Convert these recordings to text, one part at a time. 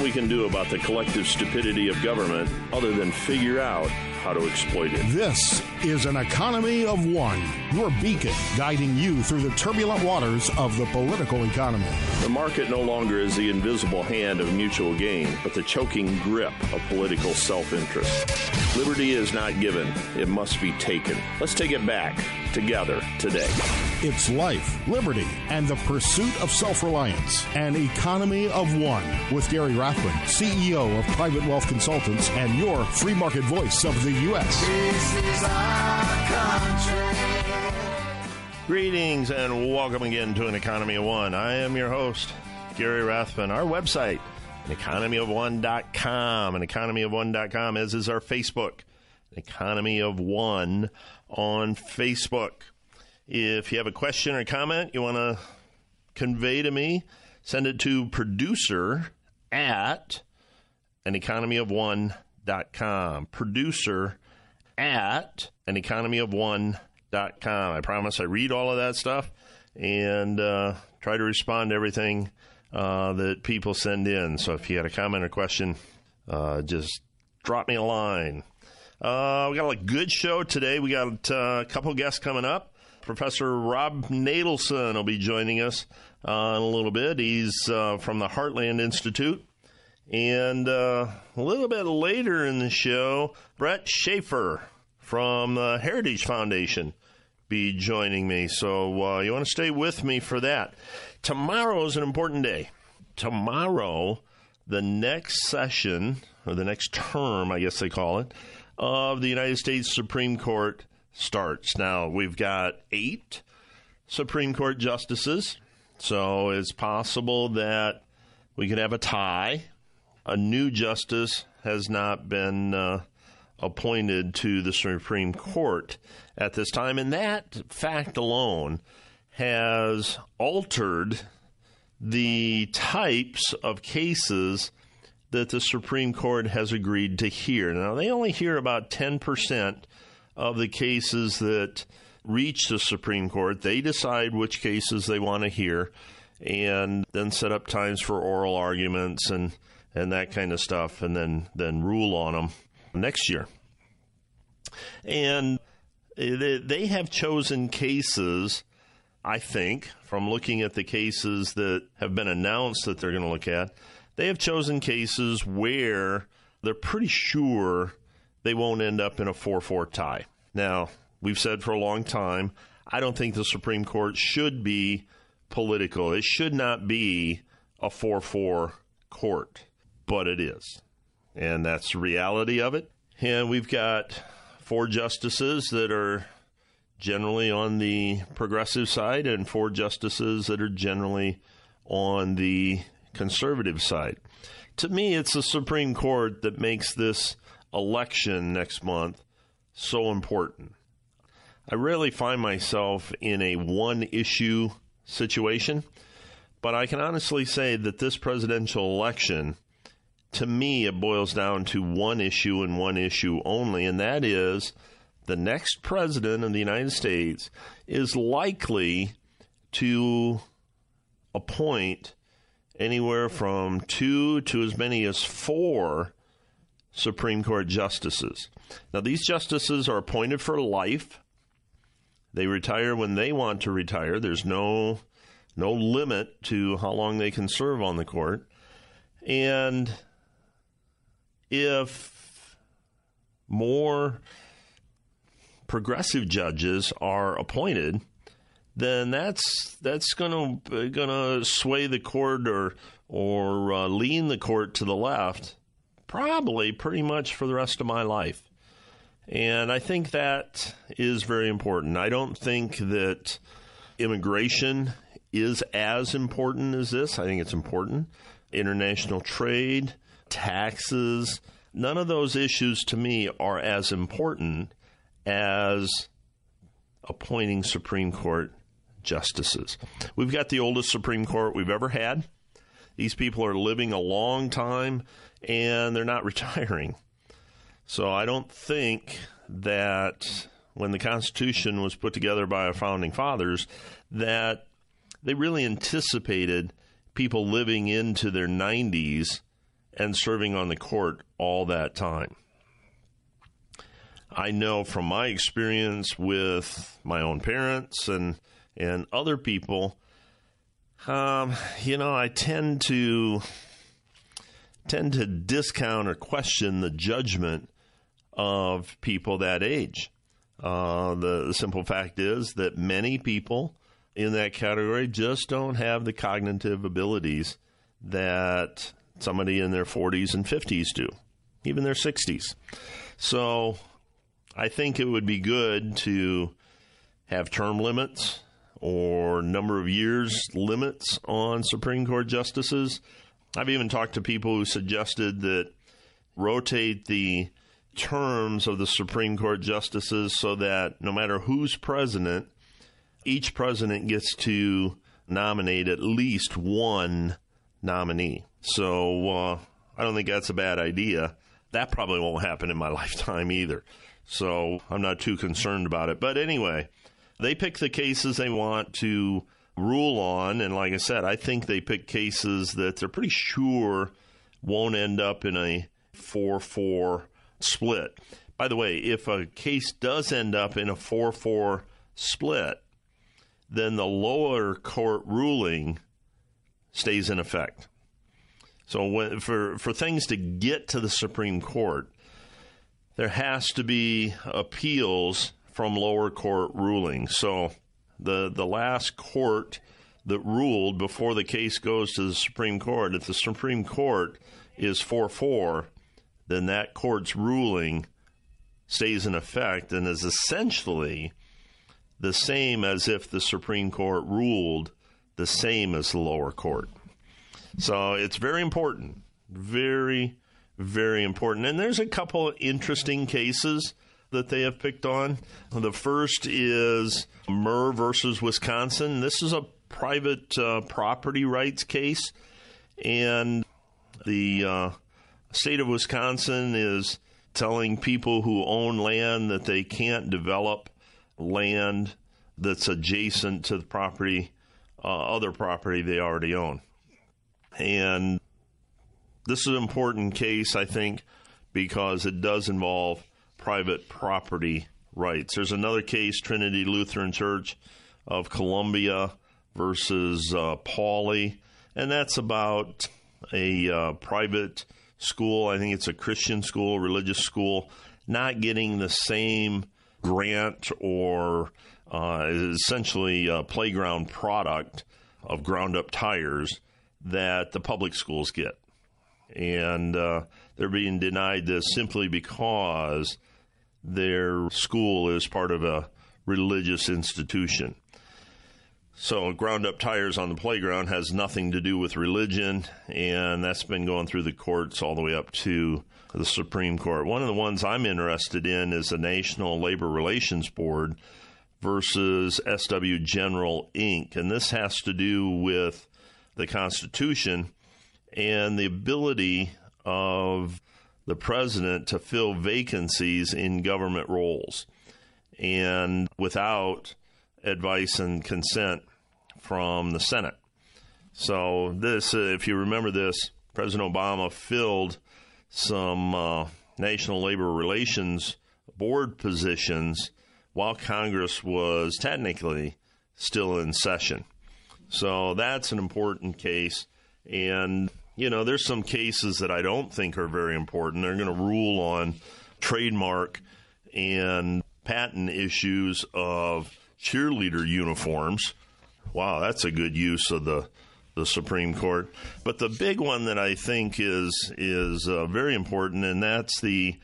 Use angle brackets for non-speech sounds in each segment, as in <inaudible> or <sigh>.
nothing we can do about the collective stupidity of government other than figure out how to exploit it. This is an economy of one, your beacon guiding you through the turbulent waters of the political economy. The market no longer is the invisible hand of mutual gain, but the choking grip of political self interest. Liberty is not given, it must be taken. Let's take it back together today. It's life, liberty, and the pursuit of self reliance. An economy of one with Gary Rathbun, CEO of Private Wealth Consultants and your free market voice of the U.S. Greetings and welcome again to an Economy of One. I am your host, Gary Rathbun. Our website, economyof1.com, and economyof1.com, as is our Facebook, Economy of One on Facebook. If you have a question or comment you want to convey to me, send it to producer at an economy of one.com. Producer at an economy of. I promise I read all of that stuff and uh, try to respond to everything uh, that people send in. So if you had a comment or question, uh, just drop me a line. Uh, we got a good show today. We got uh, a couple guests coming up. Professor Rob Natelson will be joining us uh, in a little bit. He's from the Heartland Institute. And uh, a little bit later in the show, Brett Schaefer from the Heritage Foundation be joining me. So uh, you want to stay with me for that. Tomorrow is an important day. Tomorrow, the next session, or the next term, I guess they call it, of the United States Supreme Court starts. Now, we've got eight Supreme Court justices, so it's possible that we could have a tie. A new justice has not been uh, appointed to the Supreme Court at this time, and that fact alone has altered the types of cases that the Supreme Court has agreed to hear. Now, they only hear about 10% of the cases that reach the Supreme Court. They decide which cases they want to hear and then set up times for oral arguments and, and that kind of stuff, and then, then rule on them next year. And they have chosen cases, I think, from looking at the cases that have been announced that they're going to look at they have chosen cases where they're pretty sure they won't end up in a 4 4 tie. Now, we've said for a long time, I don't think the Supreme Court should be political. It should not be a 4 4 court, but it is. And that's the reality of it. And we've got four justices that are generally on the progressive side and four justices that are generally on the conservative side. To me, it's the Supreme Court that makes this election next month so important. I rarely find myself in a one issue situation, but I can honestly say that this presidential election, to me, it boils down to one issue and one issue only, and that is the next president of the United States is likely to appoint anywhere from two to as many as four Supreme Court justices. Now, these justices are appointed for life. They retire when they want to retire. There's no no limit to how long they can serve on the court. And if more progressive judges are appointed, then that's that's going to going to sway the court or or uh, lean the court to the left, probably pretty much for the rest of my life. And I think that is very important. I don't think that immigration is as important as this. I think it's important. International trade, taxes, none of those issues to me are as important as appointing Supreme Court justices. We've got the oldest Supreme Court we've ever had. These people are living a long time and they're not <laughs> retiring. So I don't think that when the Constitution was put together by our founding fathers, that they really anticipated people living into their 90s and serving on the court all that time. I know from my experience with my own parents and and other people, um, you know, I tend to tend to discount or question the judgment of people that age. Uh, the, the simple fact is that many people in that category just don't have the cognitive abilities that somebody in their 40s and 50s do, even their 60s. So I think it would be good to have term limits or number of years limits on Supreme Court justices. I've even talked to people who suggested that rotate the terms of the Supreme Court justices so that no matter who's president, each president gets to nominate at least one nominee. So uh, I don't think that's a bad idea. That probably won't happen in my <laughs> lifetime either. So I'm not too concerned about it. But anyway, they pick the cases they want to rule on. And like I said, I think they pick cases that they're pretty sure won't end up in a 4 4 split. By the way, if a case does end up in a 4 4 split, then the lower court ruling stays in effect. So when, for for things to get to the Supreme Court, there has to be appeals from lower court rulings. So the the last court that ruled before the case goes to the Supreme Court, if the Supreme Court is 4 4, then that court's ruling stays in effect and is essentially the same as if the Supreme Court ruled the same as the lower court. So it's very important. Very, very important. And there's a couple interesting cases that they have picked on. The first is Murr versus Wisconsin. This is a private uh, property rights case, and the uh, state of Wisconsin is telling people who own land that they can't develop land that's adjacent to the property, uh, other property they already own. And this is an important case, I think, because it does involve private property rights. There's another case, Trinity Lutheran Church of Columbia versus uh, and that's about a uh, private school. I think it's a Christian school, religious school, not getting the same grant or uh, essentially a playground product of ground up tires that the public schools get. And uh, they're being denied this simply because their school is part of a religious institution. So, ground up tires on the playground has nothing to do with religion, and that's been going through the courts all the way up to the Supreme Court. One of the ones I'm interested in is the National Labor Relations Board versus SW General Inc., and this has to do with the Constitution and the ability of the president to fill vacancies in government roles and without advice and consent from the Senate. So, this, uh, if you remember this, President Obama filled some uh, National Labor Relations Board positions while Congress was technically still in session. So that's an important case. And, you know, there's some cases that I don't think are very important. They're going to rule on trademark and patent issues of cheerleader uniforms. Wow, that's a good use of the the Supreme Court. But the big one that I think is is uh, very important, and that's the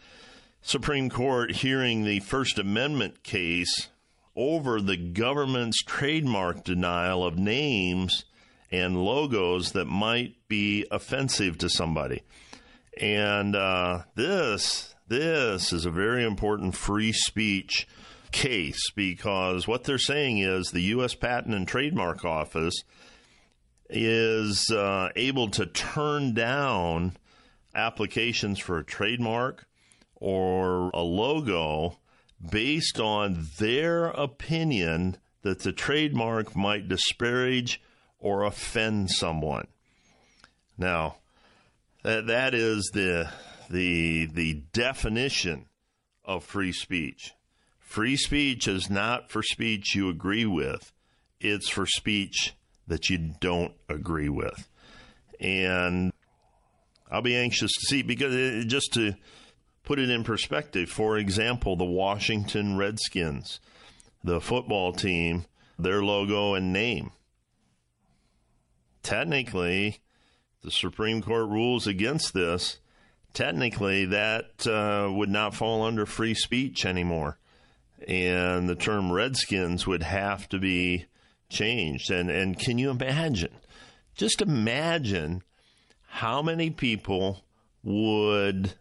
Supreme Court hearing the First Amendment case over the government's trademark denial of names and logos that might be offensive to somebody. And uh, this this is a very important free speech case because what they're saying is the U.S. Patent and Trademark Office is uh, able to turn down applications for a trademark or a logo based on their opinion that the trademark might disparage or offend someone. Now, That that is the the the definition of free speech. Free speech is not for speech you agree with. It's for speech that you don't agree with. And I'll be anxious to see because it, just to put it in perspective, for example, the Washington Redskins, the football team, their logo and name. Technically, the Supreme Court rules against this. Technically, that uh, would not fall under free speech anymore. And the term Redskins would have to be changed. And, and can you imagine? Just imagine how many people would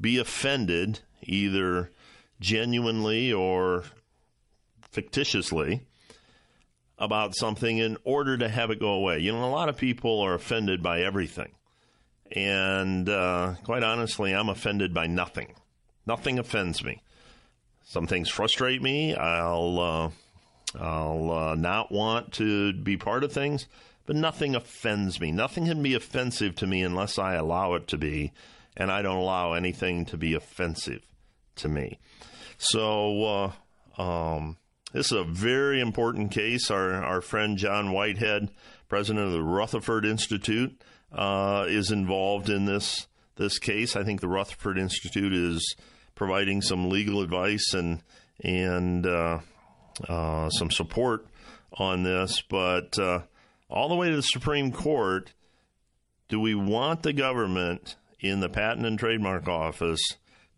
be offended, either genuinely or fictitiously, about something in order to have it go away. You know, a lot of people are offended by everything. And uh, quite honestly, I'm offended by nothing. Nothing offends me. Some things frustrate me. I'll uh, I'll uh, not want to be part of things, but nothing offends me. Nothing can be offensive to me unless I allow it to be, and I don't allow anything to be offensive to me. So, uh, um, this is a very important case. Our, our friend John Whitehead, president of the Rutherford Institute, uh, is involved in this this case. I think the Rutherford Institute is providing some legal advice and and uh, uh, some support on this, but uh, all the way to the Supreme Court, do we want the government in the Patent and Trademark Office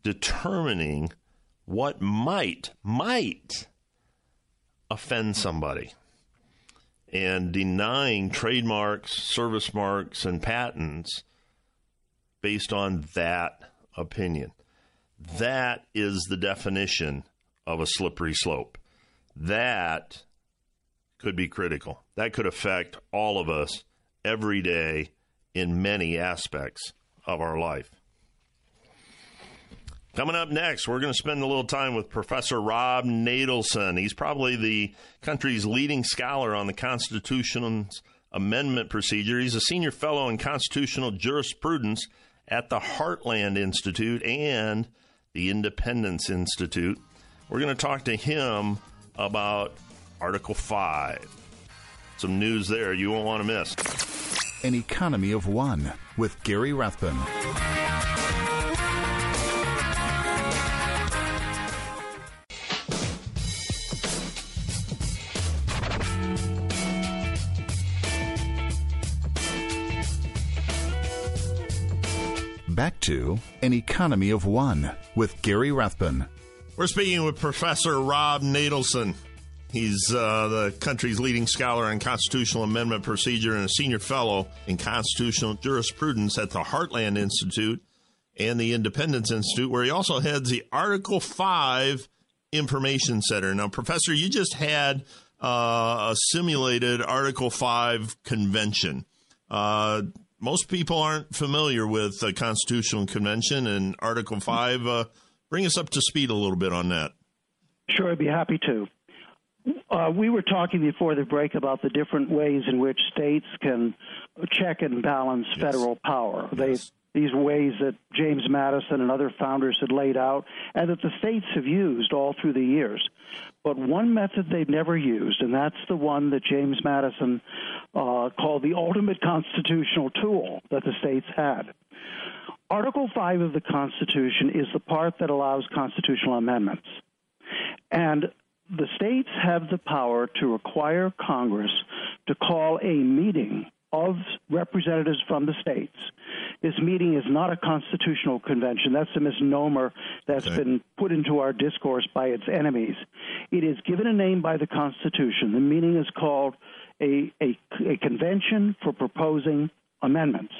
determining what might might offend somebody and denying trademarks, service marks, and patents based on that opinion? That is the definition of a slippery slope that could be critical. That could affect all of us every day in many aspects of our life. Coming up next, we're going to spend a little time with Professor Rob Natelson. He's probably the country's leading scholar on the Constitution's amendment procedure. He's a senior fellow in constitutional jurisprudence at the Heartland Institute and the Independence Institute. We're going to talk to him about Article 5. Some news there you won't want to miss. An Economy of One with Gary Rathbun. Back to An Economy of One with Gary Rathbun. We're speaking with Professor Rob Natelson. He's uh, the country's leading scholar on constitutional amendment procedure and a senior fellow in constitutional jurisprudence at the Heartland Institute and the Independence Institute, where he also heads the Article 5 Information Center. Now, Professor, you just had uh, a simulated Article 5 convention. Uh, most people aren't familiar with the Constitutional Convention and Article 5. Uh, Bring us up to speed a little bit on that. Sure, I'd be happy to. Uh, we were talking before the break about the different ways in which states can check and balance yes. federal power. Yes. They, these ways that James Madison and other founders had laid out, and that the states have used all through the years. But one method they've never used, and that's the one that James Madison uh, called the ultimate constitutional tool that the states had. Article 5 of the Constitution is the part that allows constitutional amendments. And the states have the power to require Congress to call a meeting of representatives from the states. This meeting is not a constitutional convention. That's a misnomer that's okay. been put into our discourse by its enemies. It is given a name by the Constitution. The meeting is called a, a, a convention for proposing amendments.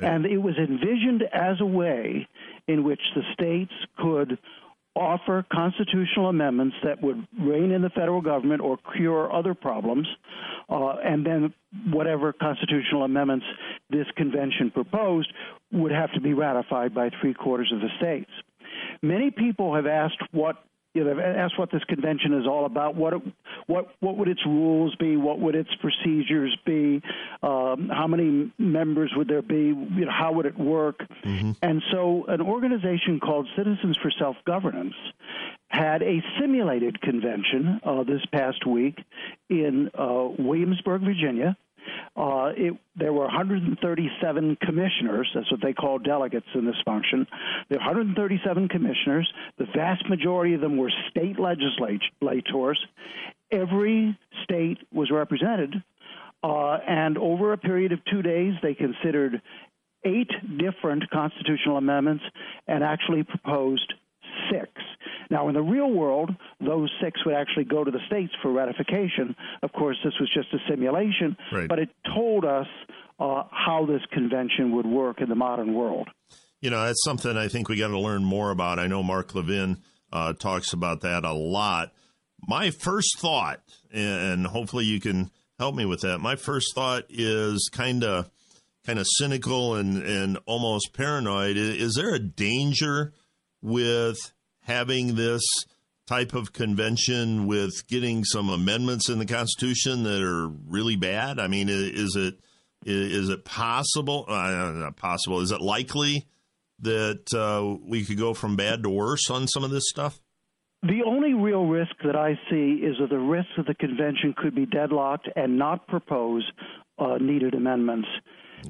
And it was envisioned as a way in which the states could offer constitutional amendments that would rein in the federal government or cure other problems, uh, and then whatever constitutional amendments this convention proposed would have to be ratified by three quarters of the states. Many people have asked what you know, asked what this convention is all about. What it, what what would its rules be? What would its procedures be? Um, how many members would there be? You know, how would it work? Mm-hmm. And so, an organization called Citizens for Self Governance had a simulated convention uh, this past week in uh, Williamsburg, Virginia. Uh, it, there were 137 commissioners. That's what they call delegates in this function. There were 137 commissioners. The vast majority of them were state legislators. Every state was represented. Uh, and over a period of two days, they considered eight different constitutional amendments and actually proposed six. Now, in the real world, those six would actually go to the states for ratification. Of course, this was just a simulation, right. but it told us uh, how this convention would work in the modern world. You know, that's something I think we got to learn more about. I know Mark Levin uh, talks about that a lot. My first thought, and hopefully you can help me with that. My first thought is kind of kind of cynical and and almost paranoid. Is there a danger with having this type of convention with getting some amendments in the Constitution that are really bad? I mean, is it is it possible? Uh, not possible. Is it likely that uh, we could go from bad to worse on some of this stuff? The only real risk that I see is that the risk that the convention could be deadlocked and not propose uh, needed amendments.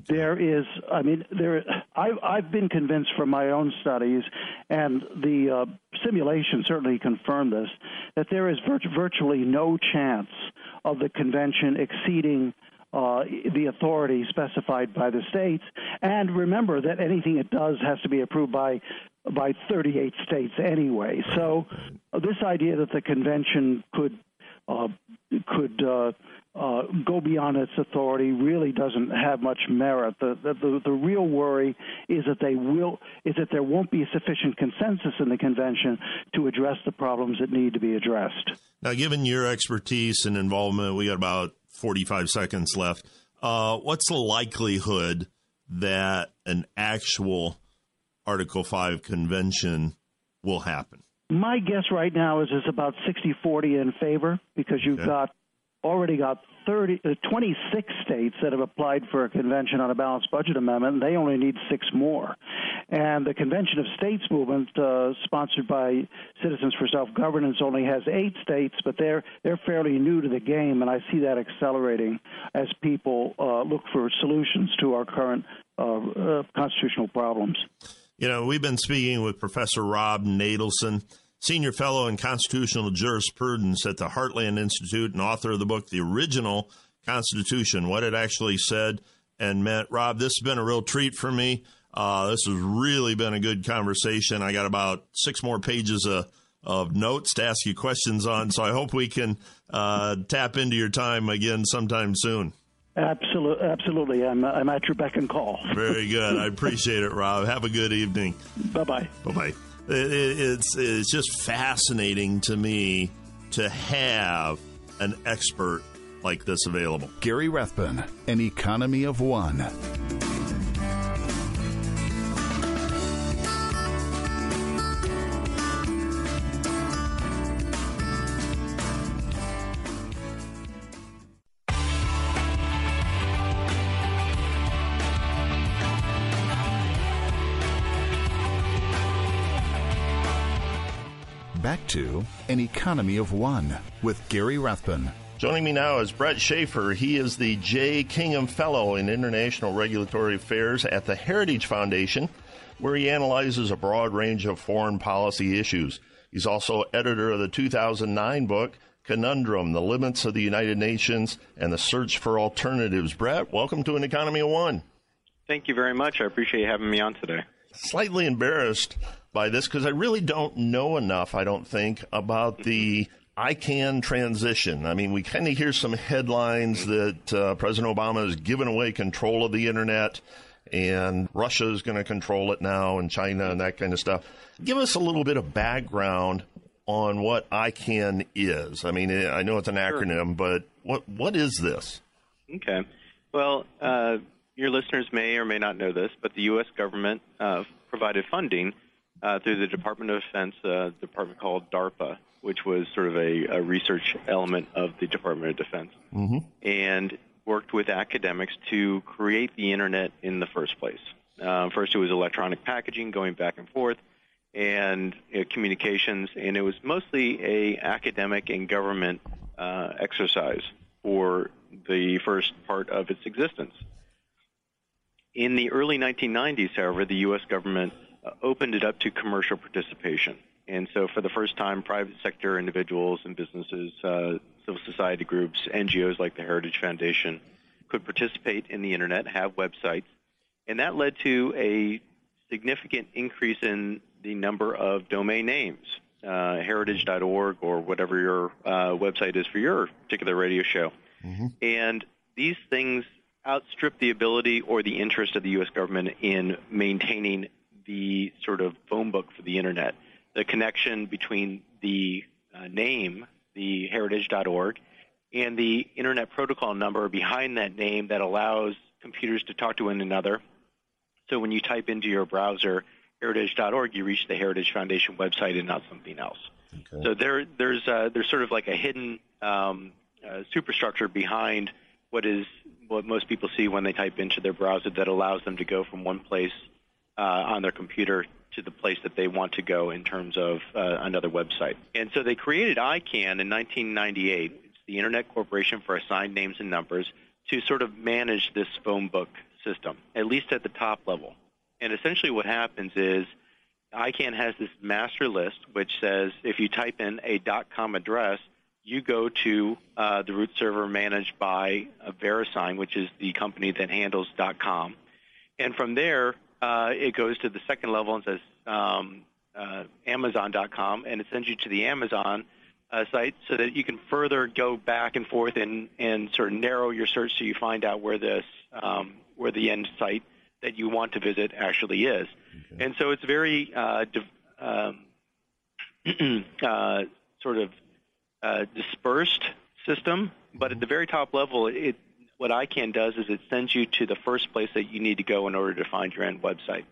There is, I mean, there. I've I've been convinced from my own studies, and the uh, simulation certainly confirmed this, that there is virtually no chance of the convention exceeding uh, the authority specified by the states. And remember that anything it does has to be approved by by 38 states anyway. So uh, this idea that the convention could could uh, uh, go beyond its authority really doesn't have much merit. The, the, the real worry is that they will is that there won't be sufficient consensus in the convention to address the problems that need to be addressed. Now, given your expertise and involvement, we got about forty five seconds left. Uh, what's the likelihood that an actual Article Five convention will happen? My guess right now is it's about 60-40 in favor because you've okay. got already got 30, uh, 26 states that have applied for a convention on a balanced budget amendment, and they only need six more. And the Convention of States movement, uh, sponsored by Citizens for Self Governance, only has eight states, but they're they're fairly new to the game, and I see that accelerating as people uh, look for solutions to our current uh, uh constitutional problems. You know, we've been speaking with Professor Rob Natelson, senior fellow in constitutional jurisprudence at the Heartland Institute and author of the book, The Original Constitution, what it actually said and meant. Rob, this has been a real treat for me. Uh, this has really been a good conversation. I got about six more pages of, of notes to ask you questions on, so I hope we can uh, tap into your time again sometime soon. Absolutely, absolutely. I'm, I'm at your beck and call. <laughs> Very good. I appreciate it, Rob. Have a good evening. Bye bye. Bye bye it's it's just fascinating to me to have an expert like this available. Gary Rathbun, an economy of one. Back to An Economy of One with Gary Rathbun. Joining me now is Brett Schaefer. He is the Jay Kingham Fellow in International Regulatory Affairs at the Heritage Foundation, where he analyzes a broad range of foreign policy issues. He's also editor of the 2009 book, Conundrum The Limits of the United Nations and the Search for Alternatives. Brett, welcome to An Economy of One. Thank you very much. I appreciate you having me on today. Slightly embarrassed by this because I really don't know enough, I don't think, about the ICANN transition. I mean, we kind of hear some headlines that uh, President Obama has given away control of the internet and Russia is going to control it now and China and that kind of stuff. Give us a little bit of background on what ICANN is. I mean, I know it's an acronym, but what what is this? Okay. Well, uh, your listeners may or may not know this, but the U.S. government uh, provided funding uh, through the Department of Defense, a department called DARPA, which was sort of a, a research element of the Department of Defense, mm-hmm. and worked with academics to create the internet in the first place. Uh, first, it was electronic packaging going back and forth, and know, communications, and it was mostly a academic and government uh, exercise for the first part of its existence. In the early 1990s, however, the U.S. government uh, opened it up to commercial participation. And so, for the first time, private sector individuals and businesses, uh, civil society groups, NGOs like the Heritage Foundation could participate in the internet, have websites, and that led to a significant increase in the number of domain names. Uh, heritage.org or whatever your uh, website is for your particular radio show. Mm-hmm. And these things outstrip the ability or the interest of the U.S. government in maintaining the sort of phone book for the internet. The connection between the uh, name, the heritage.org, and the internet protocol number behind that name that allows computers to talk to one another. So when you type into your browser heritage.org, you reach the Heritage Foundation website and not something else. Okay. So there, there's uh, there's sort of like a hidden um, uh, superstructure behind what is what most people see when they type into their browser that allows them to go from one place uh, on their computer to the place that they want to go in terms of uh, another website. And so they created ICANN in 1998. It's the Internet Corporation for Assigned Names and Numbers to sort of manage this phone book system, at least at the top level. And essentially what happens is ICANN has this master list which says if you type in a .com address, you go to uh, the root server managed by uh, VeriSign, which is the company that handles .com. And from there, uh, it goes to the second level and says um, uh, Amazon.com, and it sends you to the Amazon uh, site so that you can further go back and forth and, and sort of narrow your search so you find out where this um, where the end site that you want to visit actually is. Okay. And so it's very uh, di- um, <clears throat> uh, sort of uh, dispersed system, but at the very top level, it what ICANN does is it sends you to the first place that you need to go in order to find your end website.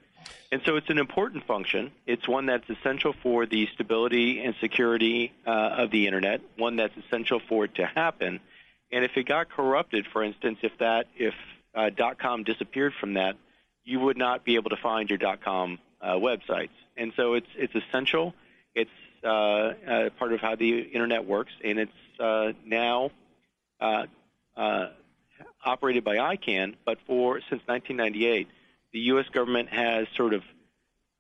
And so it's an important function. It's one that's essential for the stability and security uh, of the internet, one that's essential for it to happen. And if it got corrupted, for instance, if that if uh, .com disappeared from that, you would not be able to find your .com uh, websites. And so it's it's essential. It's uh, uh, part of how the internet works, and it's uh, now operated by ICANN. But for since 1998, the U.S. government has sort of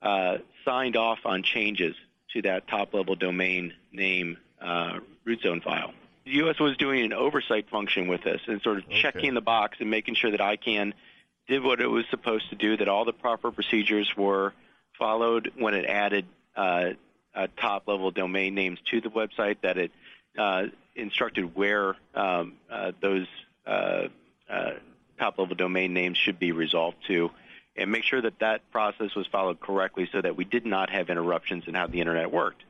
uh, signed off on changes to that top-level domain name uh, root zone file. The U.S. was doing an oversight function with this and sort of Okay. checking the box and making sure that ICANN did what it was supposed to do, that all the proper procedures were followed when it added uh, uh, top-level domain names to the website, that it uh, instructed where um, uh, those top-level domain names should be resolved to, and make sure that that process was followed correctly so that we did not have interruptions in how the internet worked.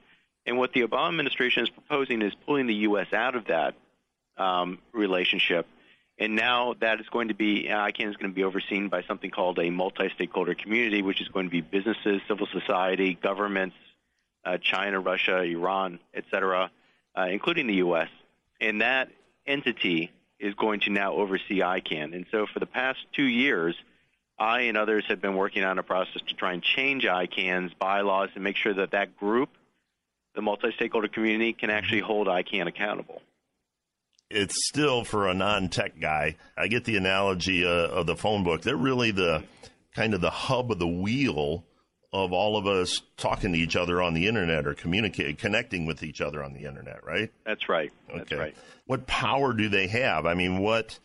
And what the Obama administration is proposing is pulling the U.S. out of that um, relationship. And now that is going to be, ICANN is going to be overseen by something called a multi-stakeholder community, which is going to be businesses, civil society, governments, uh, China, Russia, Iran, et cetera, uh, including the U.S. And that entity is going to now oversee ICANN. And so for the past two years, I and others have been working on a process to try and change ICANN's bylaws and make sure that that group, the multi-stakeholder community, can actually hold ICANN accountable. it's still for a non-tech guy. I get the analogy uh, of the phone book. They're really the kind of the hub of the wheel of all of us talking to each other on the internet or communicating, connecting with each other on the internet, right? That's right. That's Okay. right. What power do they have? I mean, what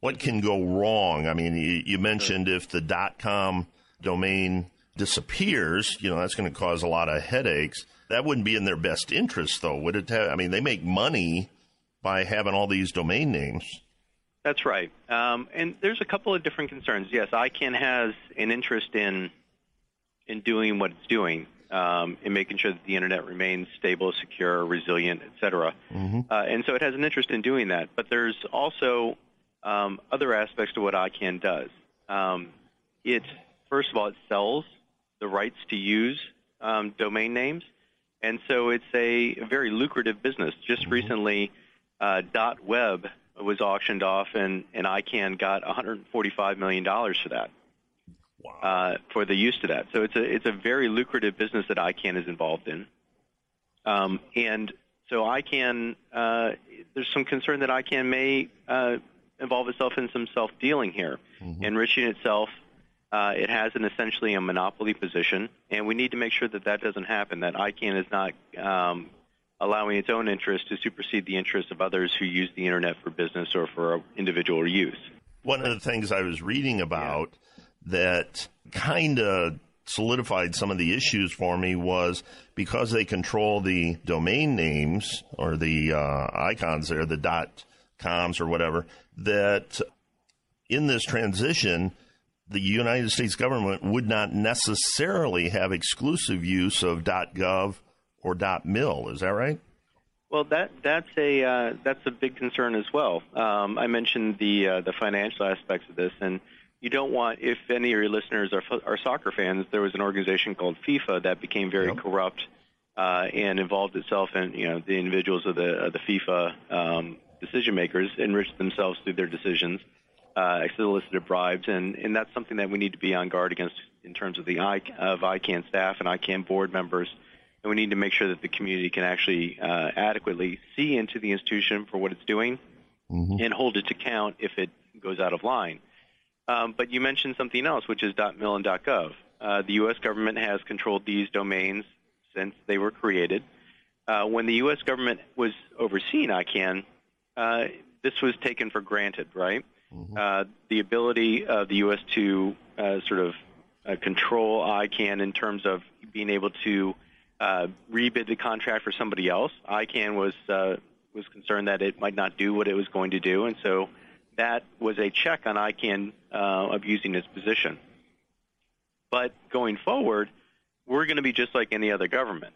what can go wrong? I mean, you, you mentioned if the dot .com domain disappears, you know, that's going to cause a lot of headaches. That wouldn't be in their best interest, though, would it? Have, I mean, they make money by having all these domain names. That's right. Um, and there's a couple of different concerns. Yes, ICANN has an interest in in doing what it's doing, um, in making sure that the internet remains stable, secure, resilient, et cetera. Uh, and so it has an interest in doing that. But there's also um, other aspects to what ICANN does. Um, it first of all, it sells the rights to use um, domain names, and so it's a very lucrative business. Just mm-hmm. recently, uh, .web was auctioned off, and, and ICANN got 145 million dollars for that. Wow. Uh, for the use of that, so it's a it's a very lucrative business that ICANN is involved in, um, and so ICANN uh, there's some concern that ICANN may uh, involve itself in some self dealing here, mm-hmm. enriching itself. Uh, it has an essentially a monopoly position, and we need to make sure that that doesn't happen. That ICANN is not um, allowing its own interests to supersede the interests of others who use the internet for business or for individual use. One of the things I was reading about yeah. That kind of solidified some of the issues for me was because they control the domain names or the uh, icons there, the dot coms or whatever, that in this transition, the United States government would not necessarily have exclusive use of .gov or .mil. Is that right? Well, that that's a uh, that's a big concern as well. Um, I mentioned the uh, the financial aspects of this, and you don't want if any of your listeners are are soccer fans. There was an organization called FIFA that became very yep. corrupt uh, and involved itself in you know the individuals of the of the FIFA um, decision makers enriched themselves through their decisions, uh, solicited bribes, and and that's something that we need to be on guard against in terms of the I, of ICANN staff and ICANN board members and we need to make sure that the community can actually uh, adequately see into the institution for what it's doing mm-hmm. and hold it to account if it goes out of line. Um, but you mentioned something else, which is .mil and .gov. Uh, the U.S. government has controlled these domains since they were created. Uh, when the U.S. government was overseeing ICANN, uh, this was taken for granted, right? Mm-hmm. Uh, the ability of the U.S. to uh, sort of control ICANN in terms of being able to uh, rebid the contract for somebody else. ICANN was uh, was concerned that it might not do what it was going to do, and so that was a check on ICANN uh, abusing its position. But going forward, we're going to be just like any other government,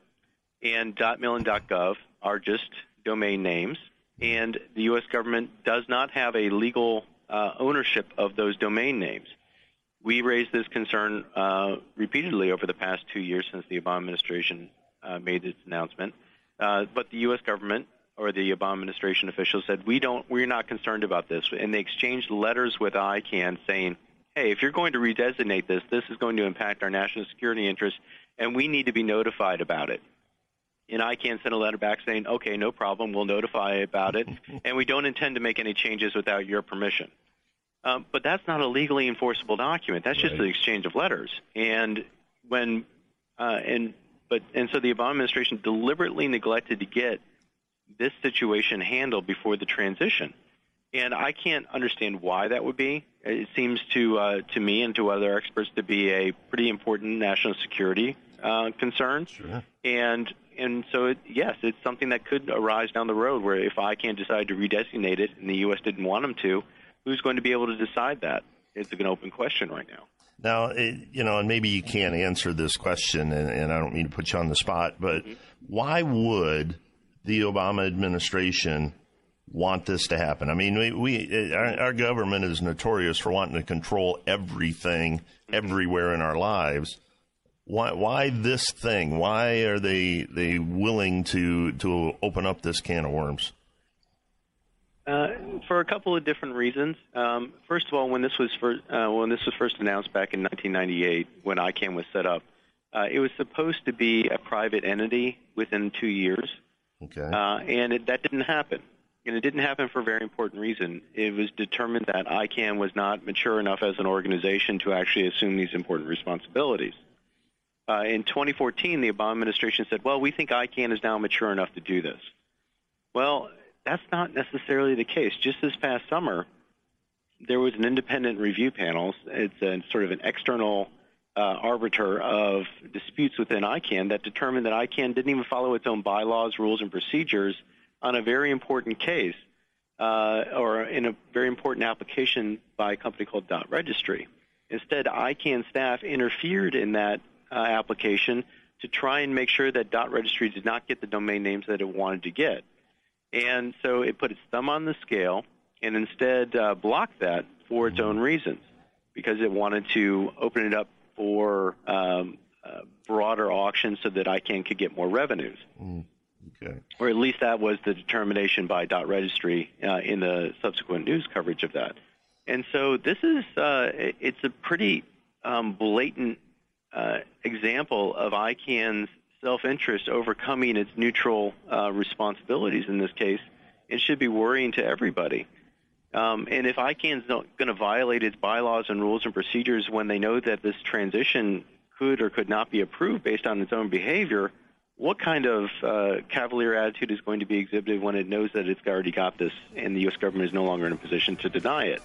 and .mil and .gov are just domain names, and the U.S. government does not have a legal uh, ownership of those domain names. We raised this concern uh, repeatedly over the past two years since the Obama administration uh, made its announcement. Uh, but the U.S. government or the Obama administration officials said we don't, we're not concerned about this, and they exchanged letters with ICANN saying, "Hey, if you're going to redesignate this, this is going to impact our national security interests, and we need to be notified about it." And ICANN sent a letter back saying, "Okay, no problem, we'll notify about it, <laughs> and we don't intend to make any changes without your permission." Um, but that's not a legally enforceable document. That's right. just an exchange of letters. And when uh, and but and so the Obama administration deliberately neglected to get this situation handled before the transition. And I can't understand why that would be. It seems to uh, to me and to other experts to be a pretty important national security uh, concern. Sure. And and so it, yes, it's something that could arise down the road where if ICANN decide to redesignate it and the U.S. didn't want them to, who's going to be able to decide that? It's an open question right now. Now, it, you know, and maybe you can't answer this question, and, and, I don't mean to put you on the spot, but mm-hmm. why would the Obama administration want this to happen? I mean, we, we our, our, government is notorious for wanting to control everything everywhere in our lives. Why, why this thing? Why are they they willing to to open up this can of worms? Uh, for a couple of different reasons. Um, first of all, when this was first, uh, when this was first announced back in 1998, when ICANN was set up, uh, it was supposed to be a private entity within two years, okay. Uh, and it, that didn't happen. And it didn't happen for a very important reason. It was determined that ICANN was not mature enough as an organization to actually assume these important responsibilities. Uh, in 2014, the Obama administration said, "Well, we think ICANN is now mature enough to do this." Well, that's not necessarily the case. Just this past summer, there was an independent review panel. It's a, sort of an external uh, arbiter of disputes within ICANN that determined that ICANN didn't even follow its own bylaws, rules, and procedures on a very important case uh, or in a very important application by a company called Dot Registry. Instead, ICANN staff interfered in that uh, application to try and make sure that Dot Registry did not get the domain names that it wanted to get. And so it put its thumb on the scale and instead uh, blocked that for its own reasons because it wanted to open it up for um, uh, broader auctions so that ICANN could get more revenues. Mm, okay. Or at least that was the determination by Dot Registry uh, in the subsequent news coverage of that. And so this is uh, it's a pretty um, blatant uh, example of ICANN's self-interest overcoming its neutral uh, responsibilities in this case, and should be worrying to everybody. Um, and if ICANN's not going to violate its bylaws and rules and procedures when they know that this transition could or could not be approved based on its own behavior, what kind of uh, cavalier attitude is going to be exhibited when it knows that it's already got this and the U.S. government is no longer in a position to deny it?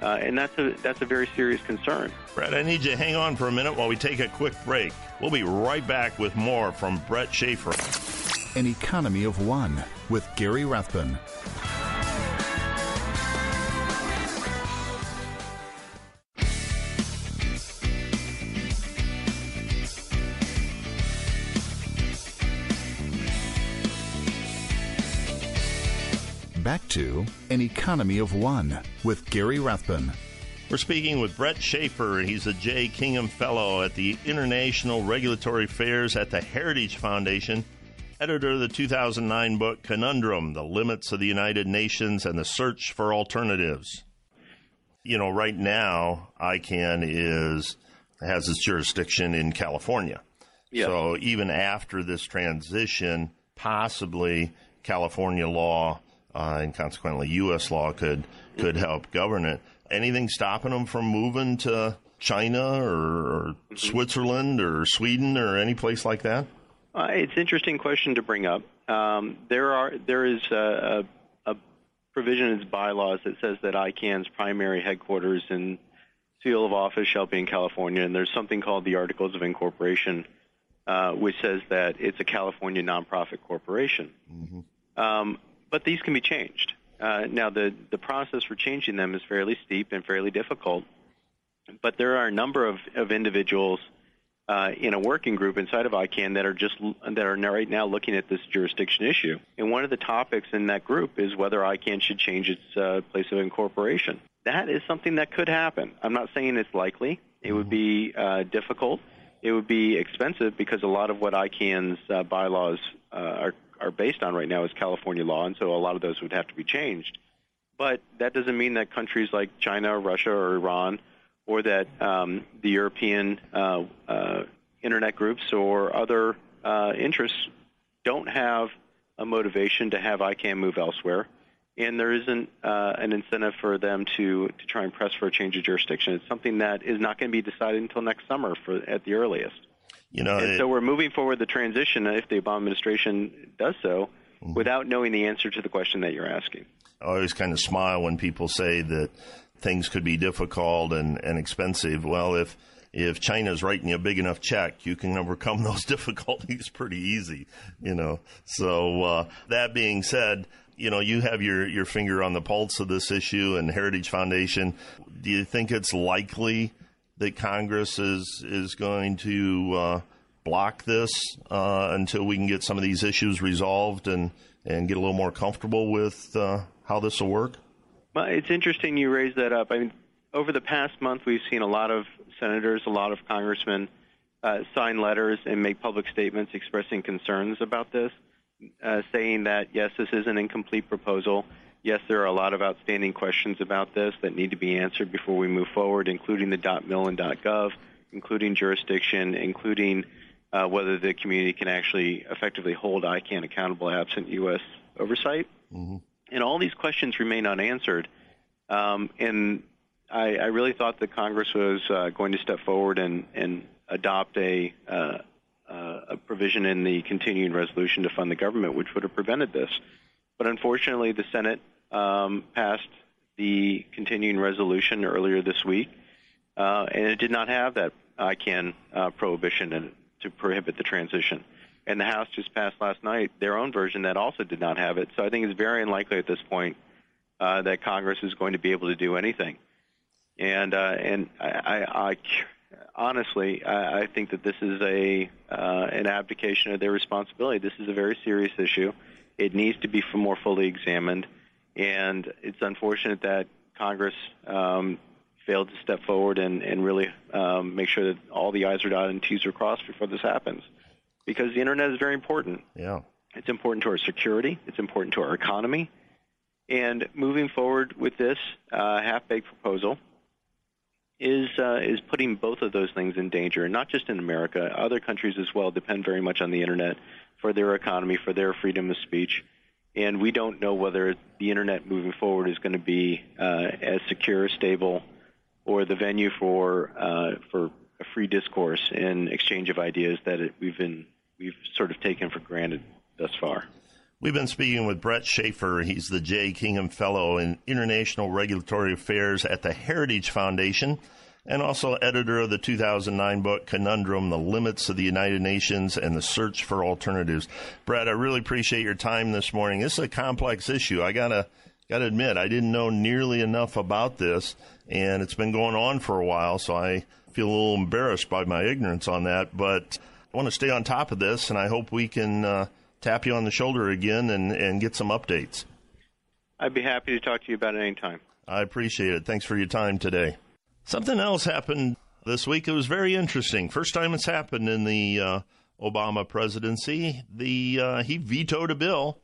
Uh, and that's a that's a very serious concern. Brett, I need you to hang on for a minute while we take a quick break. We'll be right back with more from Brett Schaefer. An Economy of One with Gary Rathbun. Back to An Economy of One with Gary Rathbun. We're speaking with Brett Schaefer. He's a Jay Kingham Fellow at the International Regulatory Affairs at the Heritage Foundation, editor of the 2009 book Conundrum The Limits of the United Nations and the Search for Alternatives. You know, right now, ICANN is has its jurisdiction in California. Yeah. So even after this transition, possibly California law uh, and consequently U.S. law could could help govern it. Anything stopping them from moving to China or, or mm-hmm. Switzerland or Sweden or any place like that? Uh, it's an interesting question to bring up. Um, there are there is a, a, a, provision in its bylaws that says that ICANN's primary headquarters and seal of office shall be in California, and there's something called the Articles of Incorporation, uh, which says that it's a California nonprofit corporation. Mm-hmm. Um, but these can be changed. Uh, now, the, the process for changing them is fairly steep and fairly difficult, but there are a number of, of individuals uh, in a working group inside of ICANN that are just that are right now looking at this jurisdiction issue. And one of the topics in that group is whether ICANN should change its uh, place of incorporation. That is something that could happen. I'm not saying it's likely. It would be uh, difficult. It would be expensive because a lot of what ICANN's uh, bylaws uh, are are based on right now is California law, and so a lot of those would have to be changed. But that doesn't mean that countries like China or Russia or Iran or that um, the European uh, uh, internet groups or other uh, interests don't have a motivation to have ICANN move elsewhere, and there isn't uh, an incentive for them to to try and press for a change of jurisdiction. It's something that is not going to be decided until next summer, for at the earliest. You know, and it, so we're moving forward the transition if the Obama administration does so mm-hmm. without knowing the answer to the question that you're asking. I always kind of smile when people say that things could be difficult and, and expensive. Well, if if China's writing you a big enough check, you can overcome <laughs> those difficulties pretty easy, you know. So uh, that being said, you know, you have your, your finger on the pulse of this issue and Heritage Foundation. Do you think it's likely that Congress is is going to uh, block this uh, until we can get some of these issues resolved and and get a little more comfortable with uh, how this will work? Well, it's interesting you raise that up. I mean, over the past month, we've seen a lot of senators, a lot of congressmen uh, sign letters and make public statements expressing concerns about this, uh, saying that yes, this is an incomplete proposal yes, there are a lot of outstanding questions about this that need to be answered before we move forward, including the .mil and .gov, including jurisdiction, including uh, whether the community can actually effectively hold ICANN accountable absent U.S. oversight. Mm-hmm. And all these questions remain unanswered. Um, and I, I, really thought that Congress was uh, going to step forward and, and adopt a, uh, uh a provision in the continuing resolution to fund the government, which would have prevented this. But unfortunately, the Senate um, passed the continuing resolution earlier this week, uh, and it did not have that ICANN uh, prohibition in, to prohibit the transition. And the House just passed last night their own version that also did not have it. So I think it's very unlikely at this point uh, that Congress is going to be able to do anything. And uh, and I, I, I honestly I, I think that this is a uh, an abdication of their responsibility. This is a very serious issue. It needs to be more fully examined and it's unfortunate that Congress um, failed to step forward and, and really um, make sure that all the I's are dotted and T's are crossed before this happens. Because the internet is very important. Yeah. It's important to our security. It's important to our economy. And moving forward with this uh, half-baked proposal is uh, is putting both of those things in danger, and not just in America. Other countries as well depend very much on the internet for their economy, for their freedom of speech. And we don't know whether the internet moving forward is going to be uh, as secure, stable, or the venue for uh, for a free discourse and exchange of ideas that it, we've been we've sort of taken for granted thus far. We've been speaking with Brett Schaefer. He's the Jay Kingham Fellow in International Regulatory Affairs at the Heritage Foundation and also editor of the 2009 book Conundrum The Limits of the United Nations and the Search for Alternatives. Brad, I really appreciate your time this morning. This is a complex issue. I got to got to admit, I didn't know nearly enough about this, and it's been going on for a while, so I feel a little embarrassed by my ignorance on that. But I want to stay on top of this, and I hope we can. Uh, tap you on the shoulder again and, and get some updates. I'd be happy to talk to you about it anytime. I appreciate it. Thanks for your time today. Something else happened this week. It was very interesting. First time it's happened in the uh, Obama presidency. The uh, he vetoed a bill,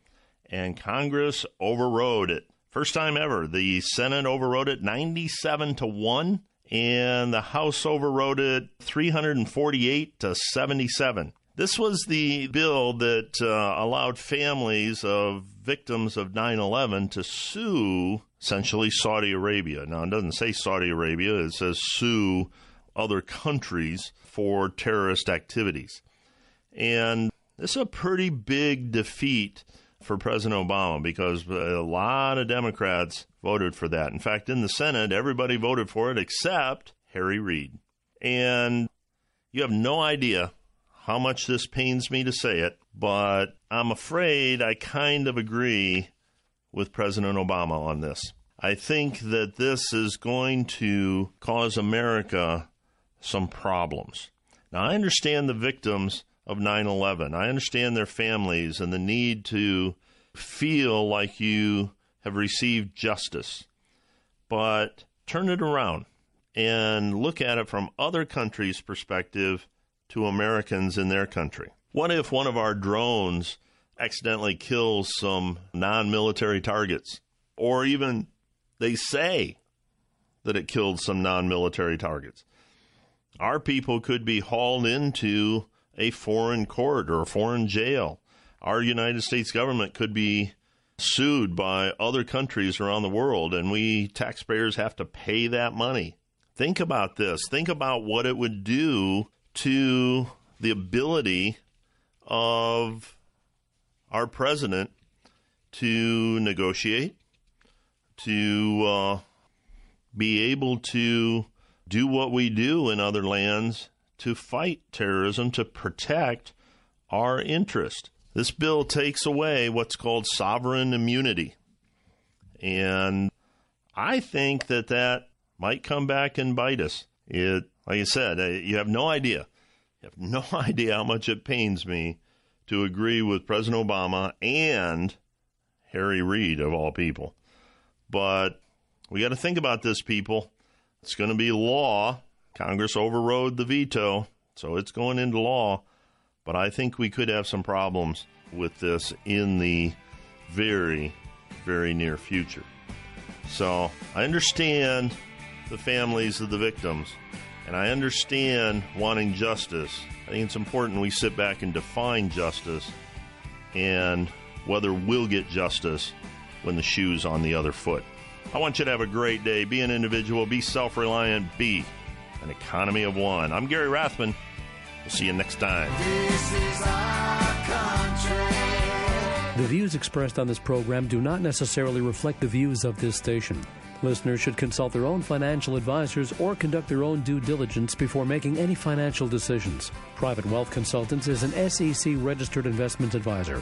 and Congress overrode it. First time ever. The Senate overrode it 97 to 1, and the House overrode it 348 to 77. This was the bill that uh, allowed families of victims of 9 11 to sue essentially Saudi Arabia. Now, it doesn't say Saudi Arabia, it says sue other countries for terrorist activities. And this is a pretty big defeat for President Obama because a lot of Democrats voted for that. In fact, in the Senate, everybody voted for it except Harry Reid. And you have no idea how much this pains me to say it, but I'm afraid I kind of agree with President Obama on this. I think that this is going to cause America some problems. Now, I understand the victims of 9 11. I understand their families and the need to feel like you have received justice. But turn it around and look at it from other countries' perspective to Americans in their country. What if one of our drones accidentally kills some non military targets? Or even they say that it killed some non military targets. Our people could be hauled into a foreign court or a foreign jail. Our United States government could be sued by other countries around the world, and we taxpayers have to pay that money. Think about this. Think about what it would do to the ability of our president to negotiate, to uh, be able to do what we do in other lands to fight terrorism, to protect our interest. This bill takes away what's called sovereign immunity. And I think that that might come back and bite us. It like I said, you have no idea. You have no <laughs> idea how much it pains me to agree with President Obama and Harry Reid, of all people. But we got to think about this, people. It's going to be law. Congress overrode the veto, so it's going into law. But I think we could have some problems with this in the very, very near future. So I understand the families of the victims. And I understand wanting justice. I think it's important we sit back and define justice and whether we'll get justice when the shoe's on the other foot. I want you to have a great day. Be an individual, be self reliant, be an economy of one. I'm Gary Rathbun. We'll see you next time. The views expressed on this program do not necessarily reflect the views of this station. Listeners should consult their own financial advisors or conduct their own due diligence before making any financial decisions. Private Wealth Consultants is an SEC registered investment advisor.